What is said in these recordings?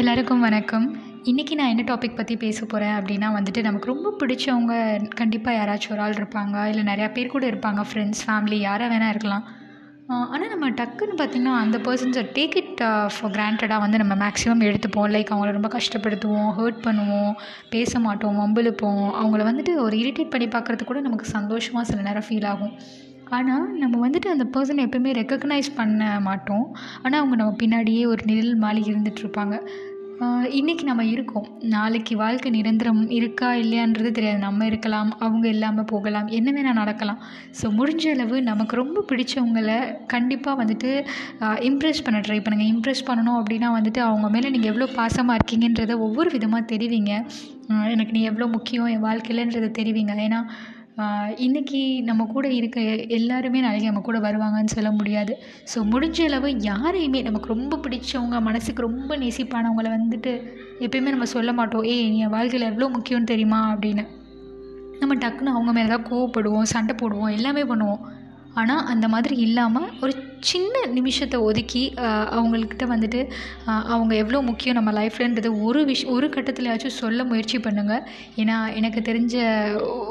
எல்லாருக்கும் வணக்கம். இன்றைக்கி நான் என்ன டாபிக் பற்றி பேச போகிறேன் அப்படின்னா வந்துட்டு நமக்கு ரொம்ப பிடிச்சவங்க கண்டிப்பாக யாராச்சும் ஒரு ஆள் இருப்பாங்க. இல்லை நிறையா பேர் கூட இருப்பாங்க. ஃப்ரெண்ட்ஸ் ஃபேமிலி யாராக வேணால் இருக்கலாம். ஆனால் நம்ம டக்குன்னு பார்த்திங்கன்னா அந்த பர்சன்ஸை டேக் இட் ஃபார் கிராண்டடாக வந்து நம்ம மேக்ஸிமம் எடுத்துப்போம். லைக் அவங்கள ரொம்ப கஷ்டப்படுத்துவோம் ஹர்ட் பண்ணுவோம் பேச மாட்டோம் வம்பிழுப்போம். அவங்கள வந்துட்டு ஒரு இரிட்டேட் பண்ணி பார்க்குறது கூட நமக்கு சந்தோஷமாக சில நேரம் ஃபீல் ஆகும். ஆனால் நம்ம வந்துட்டு அந்த பர்சனை எப்போயுமே ரெக்கக்னைஸ் பண்ண மாட்டோம். ஆனால் அவங்க நம்ம பின்னாடியே ஒரு நிழல் மாதிரி இருந்துகிட்ருப்பாங்க இன்றைக்கி நம்ம இருக்கோம். நாளைக்கு வாழ்க்கை நிரந்தரம் இருக்கா இல்லையான்றது தெரியாது. நம்ம இருக்கலாம் அவங்க இல்லாமல் போகலாம் என்ன வேணால் நடக்கலாம். ஸோ முடிஞ்ச அளவு நமக்கு ரொம்ப பிடிச்சவங்கள கண்டிப்பாக வந்துட்டு இம்ப்ரெஸ் பண்ண ட்ரை பண்ணுங்கள் இம்ப்ரெஸ் பண்ணணும் அப்படின்னா வந்துட்டு அவங்க மேலே நீங்கள் எவ்வளோ பாசமாக இருக்கீங்கன்றதை ஒவ்வொரு விதமாக தெரிவிங்க. எனக்கு நீ எவ்வளோ முக்கியம் என் வாழ்க்கையிலன்றதை தெரிவிங்க. ஏன்னா இன்றைக்கி நம்ம கூட இருக்க எல்லாருமே நாளைக்கு நம்ம கூட வருவாங்கன்னு சொல்ல முடியாது. ஸோ முடிஞ்ச அளவு யாரையுமே நமக்கு ரொம்ப பிடிச்சவங்க மனசுக்கு ரொம்ப நேசிப்பானவங்கள வந்துட்டு எப்பயுமே நம்ம சொல்ல மாட்டோம். ஏய் நீ என் வாழ்க்கையில் எவ்வளோ முக்கியம்னு தெரியுமா? அப்படின்னு. நம்ம டக்குன்னு அவங்க மேலே தான் கோவப்படுவோம் சண்டை போடுவோம் எல்லாமே பண்ணுவோம். ஆனால் அந்த மாதிரி இல்லாமல் ஒரு சின்ன நிமிஷத்தை ஒதுக்கி அவங்கக்கிட்ட வந்துட்டு அவங்க எவ்வளோ முக்கியம் நம்ம லைஃப்லன்றது ஒரு விஷ் ஒரு கட்டத்துலையாச்சும் சொல்ல முயற்சி பண்ணுங்கள் ஏன்னா எனக்கு தெரிஞ்ச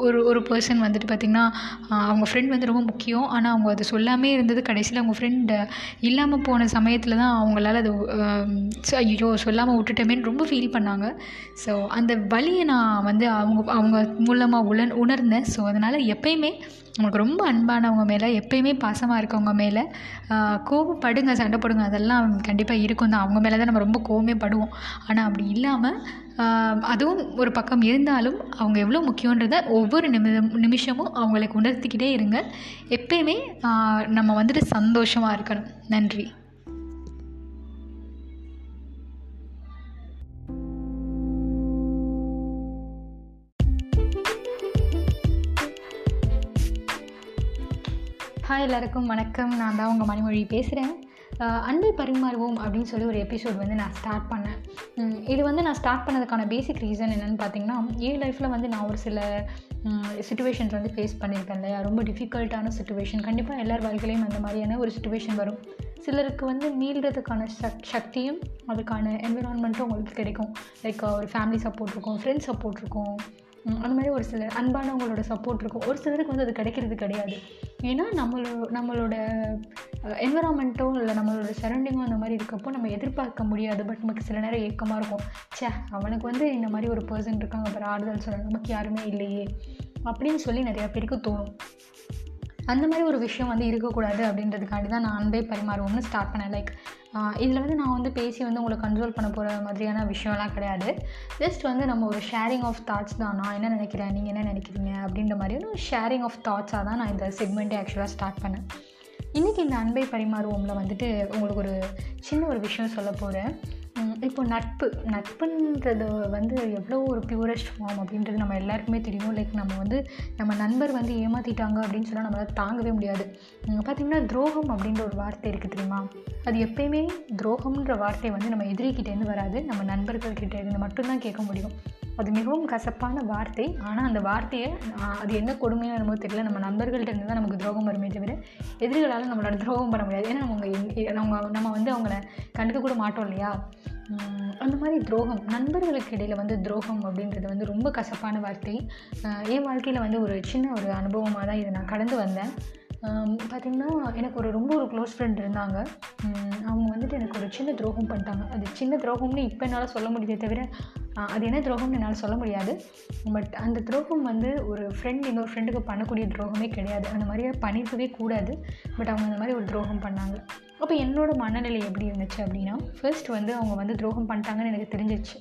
ஒரு ஒரு பர்சன் வந்துட்டு பார்த்திங்கன்னா அவங்க ஃப்ரெண்ட் வந்து ரொம்ப முக்கியம். ஆனால் அவங்க அதை சொல்லாமே இருந்தது கடைசியில் அவங்க ஃப்ரெண்டு இல்லாமல் போன சமயத்தில் தான் அவங்களால அது ஐயோ சொல்லாமல் விட்டுட்டோமேன்னு ரொம்ப ஃபீல் பண்ணாங்க. ஸோ அந்த வழியை நான் வந்து அவங்க அவங்க மூலமாக உணர் உணர்ந்தேன். ஸோ அதனால் எப்பயுமே நமக்கு ரொம்ப அன்பானவங்க மேலே எப்பயுமே பாசமாக இருக்கவங்க மேலே கோவப்படுங்க சண்டை போடுங்க அதெல்லாம் கண்டிப்பாக இருக்கும் தான் அவங்க மேலே தான் நம்ம ரொம்ப கோவமே படுவோம். ஆனால் அப்படி இல்லாமல் அதுவும் ஒரு பக்கம் இருந்தாலும் அவங்க எவ்வளோ முக்கியன்றத ஒவ்வொரு நிமிடம் நிமிஷமும் அவங்களுக்கு உணர்த்திக்கிட்டே இருங்க. எப்பயுமே நம்ம வந்துட்டு சந்தோஷமாக இருக்கணும். நன்றி. ஹாய் எல்லாருக்கும் வணக்கம். நான் தான் உங்கள் மணிமொழி பேசுகிறேன் அன்பை பரிமாறுவோம் அப்படின்னு சொல்லி ஒரு எபிசோட் வந்து நான் ஸ்டார்ட் பண்ணேன். இது வந்து நான் ஸ்டார்ட் பண்ணதுக்கான பேசிக் ரீசன் என்னென்னு பார்த்தீங்கன்னா என் லைஃப்பில் வந்து நான் ஒரு சில சுச்சுவேஷன்ஸ் வந்து ஃபேஸ் பண்ணியிருக்கேன் இல்லையா? ரொம்ப டிஃபிகல்ட்டான சுச்சுவேஷன் கண்டிப்பாக எல்லார் வாழ்க்கையிலையும் அந்த மாதிரியான ஒரு சுச்சுவேஷன் வரும். சிலருக்கு வந்து மீள்றதுக்கான சக் சக்தியும் அதுக்கான என்விரான்மெண்ட்டும் உங்களுக்கு கிடைக்கும். லைக் ஒரு ஃபேமிலி சப்போர்ட் இருக்கும் ஃப்ரெண்ட்ஸ் சப்போர்ட் இருக்கும். அந்த மாதிரி ஒரு சில அன்பானவங்களோட சப்போர்ட் இருக்கும். ஒரு சிலருக்கு வந்து அது கிடைக்கிறது கிடையாது. ஏன்னா நம்மளோ நம்மளோட என்விரான்மெண்ட்டோ இல்லை நம்மளோட சரௌண்டிங்கோ அந்த மாதிரி இருக்கப்போ நம்ம எதிர்பார்க்க முடியாது. பட் நமக்கு சில நேரம் ஏக்கமாக இருக்கும். சே அவனுக்கு வந்து இந்த மாதிரி ஒரு பர்சன் இருக்காங்க அப்புறம் ஆறுதல் சொல்கிறாங்க நமக்கு யாருமே இல்லையே. அப்படின்னு சொல்லி நிறையா பேருக்கு தோணும். அந்த மாதிரி ஒரு விஷயம் வந்து இருக்கக்கூடாது அப்படின்றதுக்காண்டி தான் நான் அன்பே பரிமாறுவோம்னு ஸ்டார்ட் பண்ணேன். லைக் இதில் வந்து நான் வந்து பேசி வந்து உங்களை கண்ட்ரோல் பண்ண போகிற மாதிரியான விஷயம்லாம் கிடையாது. ஜஸ்ட் வந்து நம்ம ஒரு ஷேரிங் ஆஃப் தாட்ஸ் தான்? நான் என்ன நினைக்கிறேன் நீங்கள் என்ன நினைக்கிறீங்க? அப்படின்ற மாதிரியான ஷேரிங் ஆஃப் தாட்ஸாக தான் நான் இந்த செக்மெண்ட்டை ஆக்சுவலாக ஸ்டார்ட் பண்ணேன். இன்றைக்கி இந்த அன்பை பரிமாறுவோமில் வந்துட்டு உங்களுக்கு ஒரு சின்ன ஒரு விஷயம் சொல்ல போகிறேன் இப்போ நட்பு நட்புன்றது வந்து எவ்வளோ ஒரு பியூரஸ்ட் ஃபார்ம் அப்படின்றது நம்ம எல்லாருக்குமே தெரியும். லைக் நம்ம வந்து நம்ம நண்பர் வந்து ஏமாற்றிட்டாங்க அப்படின்னு சொன்னால் நம்மளால் தாங்கவே முடியாது. பார்த்திங்கன்னா துரோகம் அப்படின்ற ஒரு வார்த்தை இருக்குது தெரியுமா? அது எப்பயுமே துரோகம்ன்ற வார்த்தை வந்து நம்ம எதிரிக்கிட்டேருந்து வராது. நம்ம நண்பர்கள்கிட்ட இருந்து மட்டும்தான் கேட்க முடியும். அது மிகவும் கசப்பான வார்த்தை. ஆனால் அந்த வார்த்தையை அது என்ன கொடுமையாக என்னமோ தெரியல. நம்ம நண்பர்கள்ட்ட இருந்து தான் நமக்கு துரோகம் வருமே தவிர எதிரிகளால் நம்மளோட துரோகம் பண்ண முடியாது. ஏன்னா அவங்க நம்ம நம்ம வந்து அவங்கள கண்டுக்க கூட மாட்டோம் இல்லையா? அந்த மாதிரி துரோகம் நண்பர்களுக்கு இடையில் வந்து துரோகம் அப்படின்றது வந்து ரொம்ப கசப்பான வார்த்தை. என் வாழ்க்கையில் வந்து ஒரு சின்ன ஒரு அனுபவமாக தான் இதை நான் கடந்து வந்தேன். பார்த்திங்கன்னா எனக்கு ஒரு ரொம்ப ஒரு க்ளோஸ் ஃப்ரெண்ட் இருந்தாங்க. அவங்க வந்துட்டு எனக்கு ஒரு சின்ன துரோகம் பண்ணிட்டாங்க. அது சின்ன துரோகம்னு இப்போ என்னால் சொல்ல முடியுதே தவிர அது என்ன துரோகம்னு என்னால் சொல்ல முடியாது. பட் அந்த துரோகம் வந்து ஒரு ஃப்ரெண்ட் இன்னொரு ஃப்ரெண்டுக்கு பண்ணக்கூடிய துரோகமே கிடையாது. அந்த மாதிரியே பண்ணியிருக்கவே கூடாது. பட் அவங்க அந்த மாதிரி ஒரு துரோகம் பண்ணாங்க. அப்போ என்னோடய மனநிலை எப்படி இருந்துச்சு அப்படின்னா ஃபர்ஸ்ட் வந்து அவங்க வந்து துரோகம் பண்ணிட்டாங்கன்னு எனக்கு தெரிஞ்சிச்சு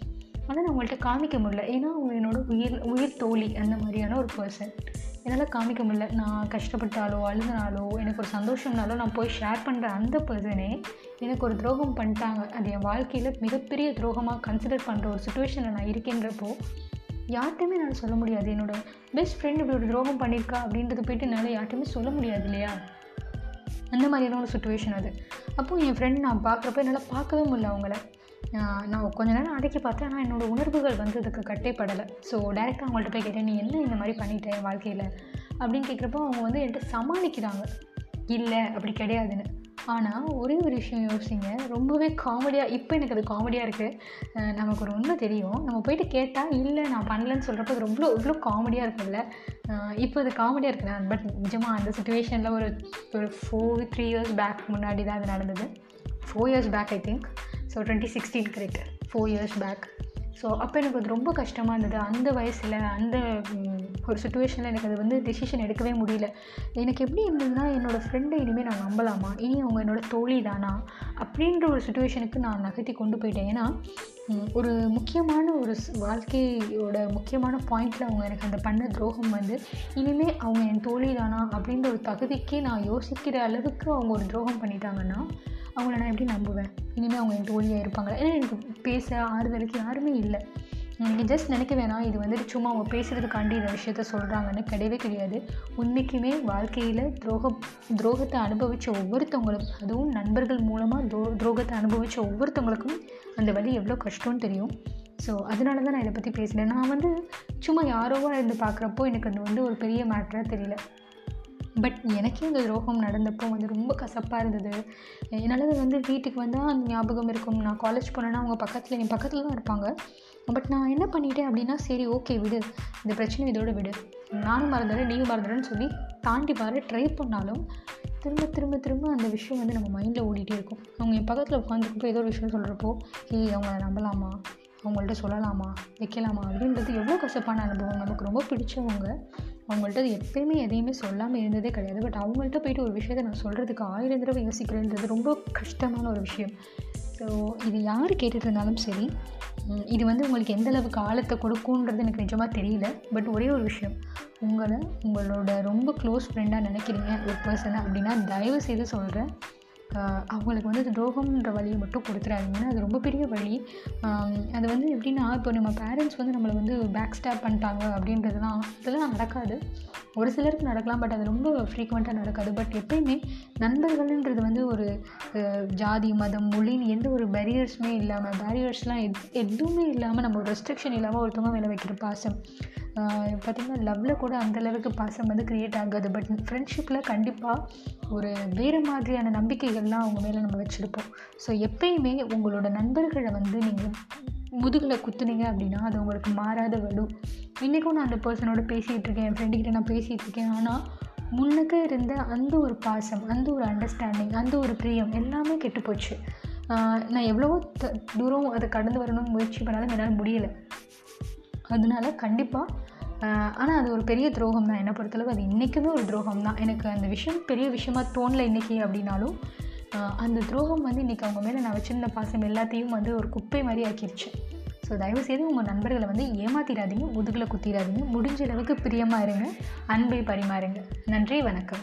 ஆனால் நான் அவங்கள்ட்ட காமிக்க முடியல. ஏன்னா அவங்க என்னோடய உயிர் உயிர் தோழி அந்த மாதிரியான ஒரு பர்சன் என்னால் காமிக்க முடியல. நான் கஷ்டப்பட்டாலோ அழுதுனாலோ எனக்கு ஒரு சந்தோஷம்னாலோ நான் போய் ஷேர் பண்ணுற அந்த பர்சனே எனக்கு ஒரு துரோகம் பண்ணிட்டாங்க. அது என் வாழ்க்கையில் மிகப்பெரிய துரோகமாக கன்சிடர் பண்ணுற ஒரு சுச்சுவேஷனில் நான் இருக்கேன்றப்போ யார்கிட்டையுமே என்னால் சொல்ல முடியாது. என்னோடய பெஸ்ட் ஃப்ரெண்ட் இப்படி ஒரு துரோகம் பண்ணியிருக்கா அப்படின்றது போயிட்டு என்னால் யார்கிட்டையுமே சொல்ல முடியாது இல்லையா? அந்த மாதிரியான ஒரு சுச்சுவேஷன் அது. அப்போது என் ஃப்ரெண்ட் நான் பார்க்குறப்ப என்னால் பார்க்கவே முடியல அவங்கள. நான் கொஞ்ச நேரம் அடக்கி பார்த்தேன் ஆனால் என்னோடய உணர்வுகள் வந்து அதுக்கு கட்டே ஸோ டேரெக்டாக அவங்கள்ட்ட போய் கேட்டேன் நீ என்ன இந்த மாதிரி பண்ணிட்டேன் என் வாழ்க்கையில்? அப்படின்னு கேட்குறப்போ அவங்க வந்து என்கிட்ட சமாளிக்கிறாங்க. இல்லை அப்படி கிடையாதுன்னு. ஆனால் ஒரே ஒரு விஷயம் யோசிங்க ரொம்பவே காமெடியாக இப்போ எனக்கு அது காமெடியாக இருக்குது நமக்கு ஒரு உண்மை தெரியும். நம்ம போயிட்டு கேட்டால் இல்லை நான் பண்ணலன்னு சொல்கிறப்ப அது ரொம்ப இவ்வளோ காமெடியாக இருக்கும்ல. இப்போ அது காமெடியாக இருக்குது பட் நிஜமாக அந்த சுச்சுவேஷனில் ஒரு ஒரு ஃபோர் த்ரீ இயர்ஸ் பேக் முன்னாடி தான் அது நடந்தது. Four years back I think so twenty sixteen correct four years back so அப்போ எனக்கு அது ரொம்ப கஷ்டமாக இருந்தது. அந்த வயசில் அந்த ஒரு சுச்சுவேஷனில் எனக்கு அது வந்து டெசிஷன் எடுக்கவே முடியல. எனக்கு எப்படி இருந்ததுன்னா என்னோடய ஃப்ரெண்டை இனிமேல் நான் நம்பலாமா? இனி அவங்க என்னோட தோழி தானா அப்படின்ற ஒரு சுச்சுவேஷனுக்கு நான் நகர்த்தி கொண்டு போயிட்டேன். ஏன்னா ஒரு முக்கியமான ஒரு வாழ்க்கையோட முக்கியமான பாயிண்டில் அவங்க எனக்கு அந்த பண்ண துரோகம் வந்து இனிமேல் அவங்க என் தோழி தானா அப்படின்ற ஒரு தகுதிக்கு நான் யோசிக்கிற அளவுக்கு அவங்க ஒரு துரோகம் பண்ணிட்டாங்கன்னா அவங்கள நான் எப்படி நம்புவேன்? இனிமேல் அவங்க என் தோழியாக இருப்பாங்களா? ஏன்னா எனக்கு பேச ஆறுதலுக்கு யாருமே இல்லை. நீங்கள் ஜஸ்ட் நினைக்க வேணாம். இது வந்துட்டு சும்மா அவங்க பேசுகிறதுக்காண்டி இந்த விஷயத்த சொல்கிறாங்கன்னு கிடையவே கிடையாது. உண்மைக்குமே வாழ்க்கையில் துரோகம் துரோகத்தை அனுபவித்த ஒவ்வொருத்தவங்களுக்கும் அதுவும் நண்பர்கள் மூலமாக துரோ துரோகத்தை அனுபவித்த ஒவ்வொருத்தவங்களுக்கும் அந்த வழி எவ்வளோ கஷ்டம்னு தெரியும். ஸோ அதனால தான் நான் இதை பற்றி பேசுகிறேன் நான் வந்து சும்மா யாரோவா இருந்து பார்க்குறப்போ எனக்கு அது வந்து ஒரு பெரிய மேட்டராக தெரியல. பட் எனக்கே இந்த துரோகம் நடந்தப்போ வந்து ரொம்ப கசப்பாக இருந்தது. என்னால் வந்து வீட்டுக்கு வந்தால் அந்த ஞாபகம் இருக்கும். நான் காலேஜ் போனேன்னா அவங்க பக்கத்தில் என் பக்கத்தில் தான் இருப்பாங்க. பட் நான் என்ன பண்ணிட்டேன் அப்படின்னா சரி ஓகே விடு. இந்த பிரச்சனை இதோடு விடு. நானும் மறந்துடுறேன் நீயும் மறந்துடுறேன்னு சொல்லி தாண்டி வர ட்ரை பண்ணாலும் திரும்ப திரும்ப திரும்ப அந்த விஷயம் வந்து நம்ம மைண்டில் ஓடிட்டே இருக்கும். அவங்க என் பக்கத்தில் உட்காந்துருக்கப்போ ஏதோ ஒரு விஷயம் சொல்கிறப்போ ஹே அவங்கள நம்பலாமா? அவங்கள்ட்ட சொல்லலாமா? வைக்கலாமா? அப்படின்றது எவ்வளோ கசப்பான அனுபவம். நமக்கு ரொம்ப பிடிச்சவங்க. அவங்கள்ட்ட எப்பயுமே எதையுமே சொல்லாமல் இருந்ததே கிடையாது. பட் அவங்கள்ட்ட போயிட்டு ஒரு விஷயத்தை நான் சொல்கிறதுக்கு ஆயிரம் தடவை யோசிக்கிறேன்றது ரொம்ப கஷ்டமான ஒரு விஷயம். ஸோ இது யார் கேட்டுட்டு இருந்தாலும் சரி இது வந்து உங்களுக்கு எந்த அளவுக்கு ஆழத்தை கொடுக்குன்றது எனக்கு நிஜமாக தெரியல. பட் ஒரே ஒரு விஷயம் உங்களை உங்களோட ரொம்ப க்ளோஸ் ஃப்ரெண்டாக நினைக்கிறீங்க ஒரு பர்சனை அப்படின்னா தயவு செய்து சொல்கிறேன் அவங்களுக்கு வந்து அது துரோகம்ன்ற வழியை மட்டும் கொடுத்துறாதீங்க ஏன்னா அது ரொம்ப பெரிய வழி. அது வந்து எப்படின்னா இப்போ நம்ம பேரண்ட்ஸ் வந்து நம்மளை வந்து பேக் ஸ்டாப் பண்ணிட்டாங்க அப்படின்றதுலாம் இதெல்லாம் நடக்காது. ஒரு சிலருக்கு நடக்கலாம் பட் அது ரொம்ப ஃப்ரீக்வெண்ட்டாக நடக்காது. பட் எப்பயுமே நண்பர்கள்ன்றது வந்து ஒரு ஜாதி மதம் மொழின்னு எந்த ஒரு பேரியர்ஸுமே இல்லாமல் பேரியர்ஸ்லாம் எத் எதுவுமே இல்லாமல் நம்ம ஒரு ரெஸ்ட்ரிக்ஷன் இல்லாமல் ஒருத்தவங்க மேலே வைக்கிற பாசம். பார்த்திங்கன்னா லவ்வில் கூட அந்தளவுக்கு பாசம் வந்து க்ரியேட் ஆகாது. பட் ஃப்ரெண்ட்ஷிப்பில் கண்டிப்பாக ஒரு வேறு மாதிரியான எல்லாம் அவங்க மேலே நம்ம வச்சுருப்போம். ஸோ எப்பயுமே உங்களோட நண்பர்களை வந்து நீங்கள் முதுகில் குத்துனீங்க அப்படின்னா அது உங்களுக்கு மாறாத வலு. இன்றைக்கும் நான் அந்த பர்சனோட பேசிகிட்டு இருக்கேன். என் ஃப்ரெண்டுக்கிட்ட நான் பேசிகிட்டு இருக்கேன். ஆனால் முன்னுக்கு இருந்த அந்த ஒரு பாசம் அந்த ஒரு அண்டர்ஸ்டாண்டிங் அந்த ஒரு பிரியம் எல்லாமே கெட்டு போச்சு. நான் எவ்வளவோ த- தூரம் அதை கடந்து வரணும்னு முயற்சி பண்ணாலும் என்னால் முடியலை. அதனால கண்டிப்பாக ஆனால் அது ஒரு பெரிய துரோகம் தான் என்னை பொறுத்தளவு அது இன்றைக்குமே ஒரு துரோகம் தான் எனக்கு அந்த விஷயம் பெரிய விஷயமாக தோணல இன்றைக்கி அப்படின்னாலும் அந்த துரோகம் வந்து இன்றைக்கி அவங்க மேலே நான் வச்சிருந்த பாசம் எல்லாத்தையும் வந்து ஒரு குப்பை மாதிரி ஆக்கிடுச்சு ஸோ தயவுசெய்து உங்கள் நண்பர்களை வந்து ஏமாத்திடாதீங்க முதுகில் குத்திடாதீங்க முடிஞ்ச அளவுக்கு பிரியமாக இருங்க அன்பை பரிமாறுங்க. நன்றி வணக்கம்.